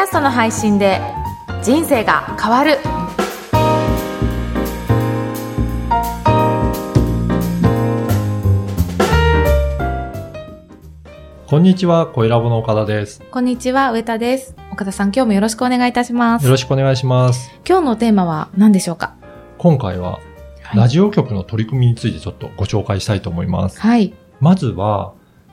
ャストの配信で人生が変わる。こんにちは、声ラボの岡田です。こんにちは上田です。岡田さん今日もよろしくお願いいたします。よろしくお願いします。今日のテーマは何でしょうか？今回は、ラジオ局の取り組みについてちょっとご紹介したいと思います。はい。まずは、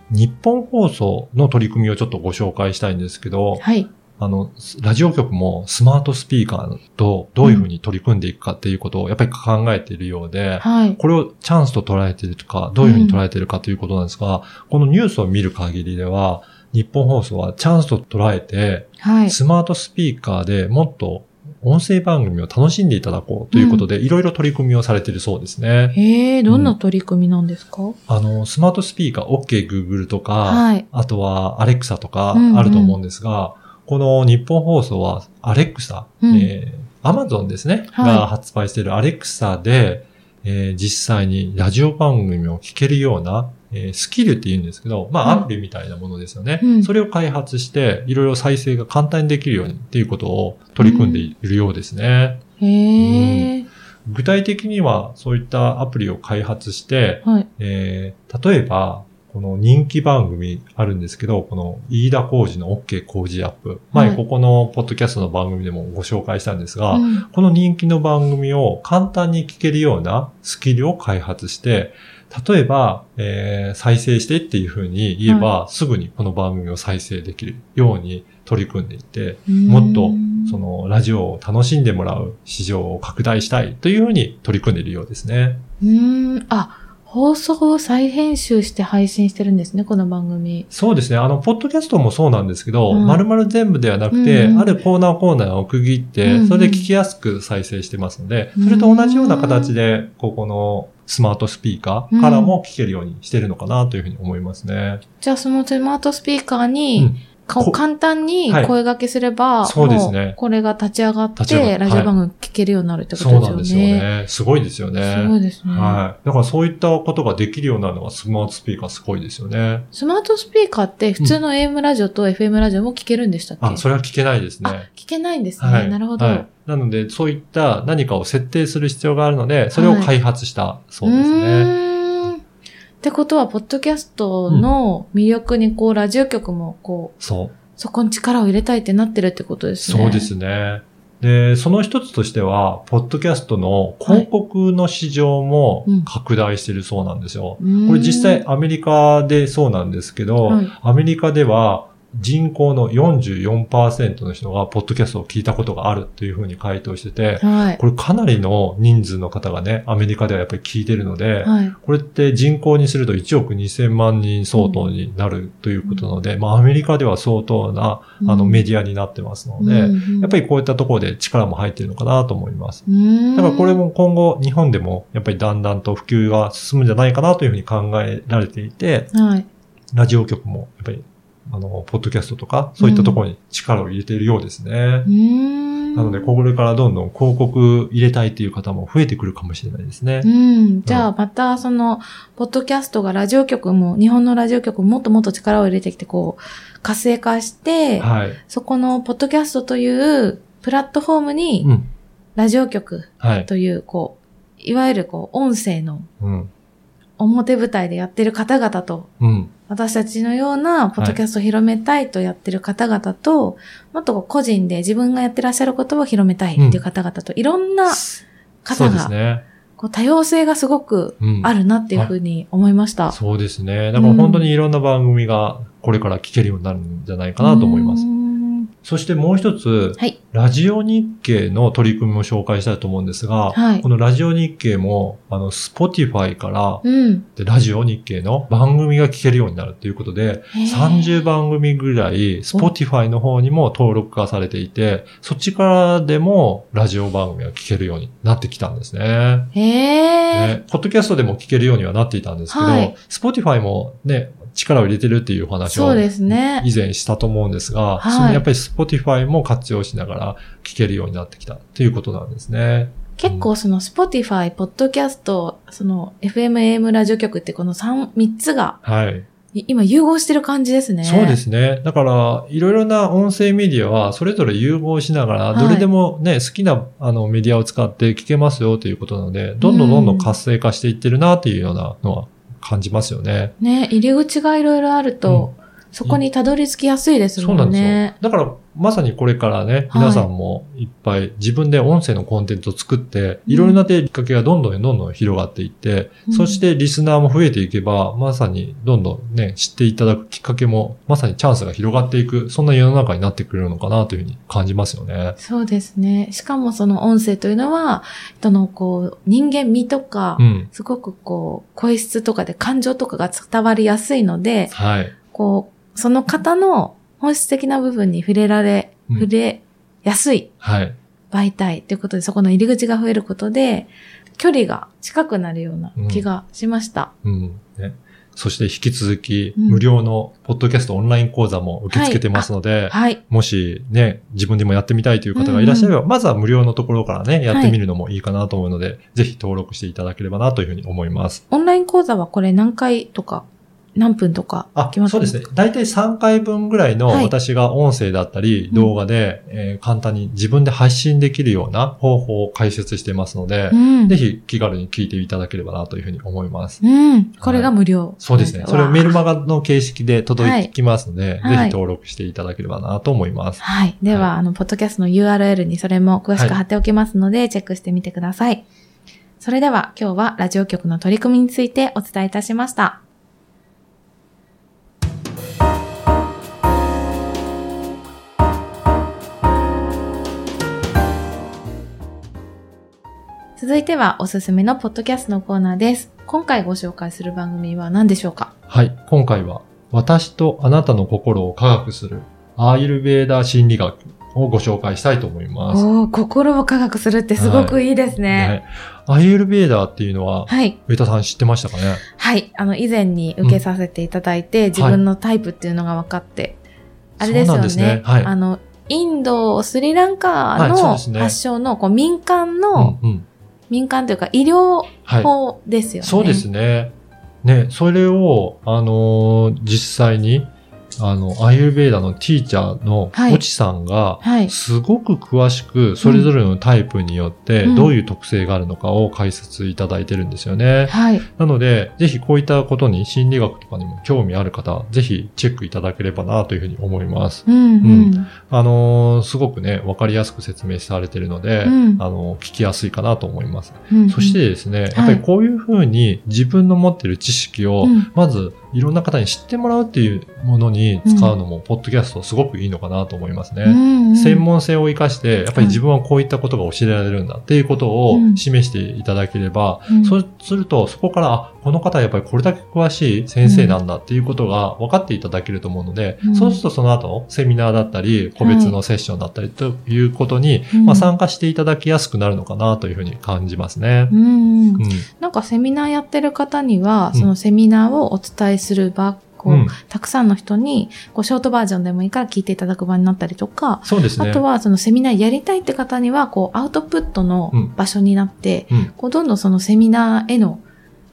日本放送の取り組みをちょっとご紹介したいんですけど、はいあの、ラジオ局もスマートスピーカーとどういうふうに取り組んでいくかっていうことをやっぱり考えているようで、はい。これをチャンスと捉えているとか、どういうふうに捉えているかということなんですが、このニュースを見る限りでは、日本放送はチャンスと捉えて、はい。スマートスピーカーでもっと音声番組を楽しんでいただこうということで、いろいろ取り組みをされているそうですね。へえどんな取り組みなんですか、あの、スマートスピーカー、OK Google とか、はい。あとは Alexa とかうんうん。あると思うんですが、この日本放送は Alexa、うん。えー、Amazon ですね、はい。が発売している Alexa で、えー実際にラジオ番組を聞けるような、えースキルって言うんですけど、まあはいアプリみたいなものですよね。うん。それを開発して、いろいろ再生が簡単にできるようにっていうことを取り組んでいるようですね。へえ、具体的にはそういったアプリを開発して、はい。えー例えば、この人気番組あるんですけど、この飯田浩二の OK 工事アップ。前、はい。ここのポッドキャストの番組でもご紹介したんですが、うん。この人気の番組を簡単に聞けるようなスキルを開発して、例えば、えー再生してっていうふうに言えば、すぐにこの番組を再生できるように取り組んでいて、もっとそのラジオを楽しんでもらう市場を拡大したいというふうに取り組んでいるようですね。うーん、あ、放送を再編集して配信してるんですね、この番組。そうですね。あの、ポッドキャストもそうなんですけど、うん丸々全部ではなくて、うんうんあるコーナーコーナーを区切って、うんうんそれで聞きやすく再生してますので、うんそれと同じような形で、ここのスマートスピーカーからも聞けるようにしてるのかなというふうに思いますね。じゃあそのスマートスピーカーうに簡単にはい声掛けすれば、そうですねもこれが立ち上がって、るラジオ番組聞けるようになるってことそうなんですよですよね。ね。すごいですよすごね。いですね。はい。だからそういったことができるようになるのがスマートスピーカーすごいですよね。スマートスピーカーって普通の AM ラジオと FM ラジオも聞けるんでしたっけ？あ、それは聞けないですね。あ聞けないんですね。はい。なるほど。はいなので、そういった何かを設定する必要があるので、それを開発したそうですね。うーんってことは、ポッドキャストの魅力に、こう、ラジオ局も、こう、そう。そこに力を入れたいってなってるってことですね。そうですね。で、その一つとしては、ポッドキャストの広告の市場もうん拡大してるそうなんですよ。うーん。これ実際アメリカでそうなんですけど、はいアメリカでは人口の44%の人がポッドキャストを聞いたことがあるというふうに回答してて、はい。これかなりの人数の方がね、アメリカではやっぱり聞いてるので、はい。これって人口にすると1億2000万人相当になるということなので、まあアメリカでは相当なあのメディアになってますので、やっぱり、りこういったところで力も入っているのかなと思います。うーんだからこれ、も今後日本でもやっぱりだんだんと普及が進むんじゃないかなというふうに考えられていて、はい。ラジオ局もやっぱりあの、ポッドキャストとかそういったところに力を入れているようですね。うーん。なので、これからどんどん広告入れたいという方も増えてくるかもしれないですねう。ん。じゃあ、また、その、ポッドキャストがラジオ局も、日本のラジオ局ももっともっと力を入れてきて、こう、活性化して、はい。そこの、ポッドキャストという、プラットフォームにう、ん。ラジオ局はい。という、こう、いわゆる、こう、音声のうん。表舞台でやってる方々と、うん。私たちのような、ポッドキャストを広めたいとやってる方々と、もっと個人で自分がやってらっしゃることを広めたいっていう方々と、いろんな方が、ね。こう多様性がすごくうん。あるなっていうふうに思いました。そうですね。だから本当にいろんな番組がこれから聞けるようになるんじゃないかなと思いますうー。んそしてもう一つ、はい。ラジオ日経の取り組みも紹介したいと思うんですが、はいこのラジオ日経も、あの、スポティファイから、うん。でラジオ日経の番組が聞けるようになるということで、へー30番組ぐらい、スポティファイの方にも登録化されていて、そっちからでもラジオ番組が聞けるようになってきたんですね。へポッドキャストでも聞けるようにはなっていたんですけど、はいスポティファイもね、力を入れてるっていうお話をね。以前したと思うんですが、はいそのやっぱり Spotify も活用しながら聞けるようになってきたっていうことなんですね。結構その Spotify、ポッドキャスト、その FM、AM ラジオ局ってこの3、3つがはい。い今融合してる感じですね。そうですね。だから、いろいろな音声メディアは、それぞれ融合しながら、はいどれでもね、好きなあのメディアを使って聞けますよということなので、どんどんどんどん活性化していってるなっていうようなのは感じますよね。ね、入り口がいろいろあると、そこにたどり着きやすいですもそうなんですよね。。だから、まさにこれからね、はい皆さんもいっぱい自分で音声のコンテンツを作って、いろいろなきっかけがどんどんどんどん広がっていって、うんそしてリスナーも増えていけば、まさにどんどんね、知っていただくきっかけも、まさにチャンスが広がっていく、そんな世の中になってくるのかなというふうに感じますよね。そうですね。しかもその音声というのは、人のこう、人間味とか、うん。すごくこう、声質とかで感情とかが伝わりやすいので、はい。こう、その方の本質的な部分に触れられ、うん触れやすいはい。媒体ということで、そこの入り口が増えることで、距離が近くなるような気がしました。うん。ね。そして引き続き、うん無料のポッドキャストオンライン講座も受け付けてますので、はい。もしね、自分でもやってみたいという方がいらっしゃれば、まずは無料のところからね、やってみるのもいいかなと思うので、ぜひ登録していただければなというふうに思います。オンライン講座はこれ何回とか、何分とかあ決まっ、てそうですね。だいたい3回分ぐらいのはい私が音声だったりうん動画で、えー簡単に自分で発信できるような方法を解説してますので、うん。ぜひ気軽に聞いていただければなというふうに思います。うん。これが無料。そうですね。それをメルママガの形式で届きますので、はいぜひ登録していただければなと思います。はい。では、はいあの、ポッドキャストの URL にそれも詳しく貼っておきますので、チェックしてみてください。それでは、今日はラジオ局の取り組みについてお伝えいたしました。続いてはおすすめのポッドキャストのコーナーです。今回ご紹介する番組は何でしょうか？はい。今回は、私とあなたの心を科学する、アーユルベーダ心理学をご紹介したいと思います。おー心を科学するってすごくいいですね。ねアーユルベーダーっていうのは、はい。上田さん知ってましたかね？はい。あの、以前に受けさせていただいて、自分のタイプっていうのが分かって、あれですよね。ねはいあの、インド、スリランカの発祥のこう民間うの、んうん。民間というか医療はい。法ですよね。そうですね。ね、それを、あのー実際に、あの、アーユルベーダのティーチャーのはいオチさんが、はい。すごく詳しく、それぞれのタイプによって、うんどういう特性があるのかを解説いただいてるんですよね。はい。なので、ぜひこういったことに心理学とかにも興味ある方、ぜひチェックいただければなというふうに思います。うん、うん。あのーすごくね、わかりやすく説明されてるので、うんあのー聞きやすいかなと思います。うんそして、ですね、やっぱりこういうふうに自分の持ってる知識を、うんまずいろんな方に知ってもらうっていうものに使うのも、ポッドキャストすごくいいのかなと思いますね。うんうん専門性を生かして、やっぱり自分はこういったことが教えられるんだっていうことをうん示していただければ、うん。そうすると、そこから、あ、この方はやっぱりこれだけ詳しい先生なんだっていうことが分かっていただけると思うので、うん。そうするとその後、セミナーだったり、個別のセッションだったりということに、うん。まあ、参加していただきやすくなるのかなというふうに感じますね。うんうん。うん。なんかセミナーやってる方には、うん。そのセミナーをお伝えする場、こう、うん。たくさんの人に、こう、ショートバージョンでもいいから聞いていただく場になったりとか、そうですね。あとは、そのセミナーやりたいって方には、こう、アウトプットのうん。場所になって、うん。こう、どんどんそのセミナーへの、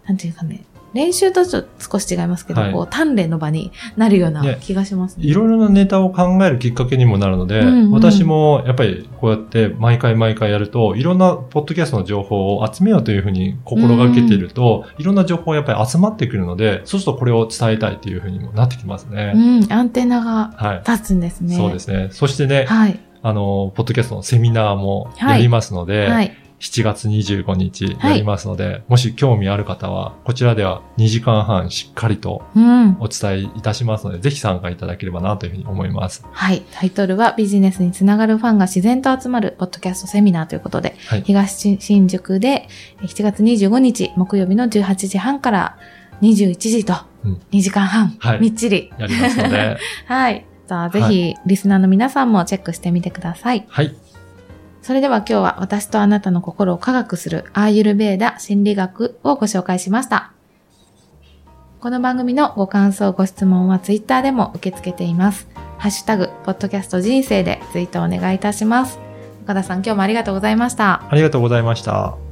なんていうかね、練習とちょっと少し違いますけど、はいこう、鍛錬の場になるようなね気がしますね。いろいろなネタを考えるきっかけにもなるので、うんうん私もやっぱりこうやって毎回毎回やると、いろんなポッドキャストの情報を集めようというふうに心がけていると、いろんな情報がやっぱり集まってくるので、そうするとこれを伝えたいというふうにもなってきますね。うん、アンテナがはい。立つんですね。そうですね。そしてね、はい。あの、ポッドキャストのセミナーもやりますので、はい。7月25日やりますので、もし興味ある方は、こちらでは2時間半しっかりとうん。お伝えいたしますので、ぜひ参加いただければなというふうに思います。はい。タイトルはビジネスにつながるファンが自然と集まるポッドキャストセミナーということで、はい東新宿でえ7月25日木曜日の18時半から21時とうん2時間半、はいみっちり。やりますので、はい。さあ、ぜはひリスナーの皆さんもチェックしてみてください。はい。それでは今日は私とあなたの心を科学するアーユルベーダ心理学をご紹介しました。この番組のご感想、ご質問はツイッターでも受け付けています。ハッシュタグ、ポッドキャスト人生でツイートお願いいたします。岡田さん、今日もありがとうございました。ありがとうございました。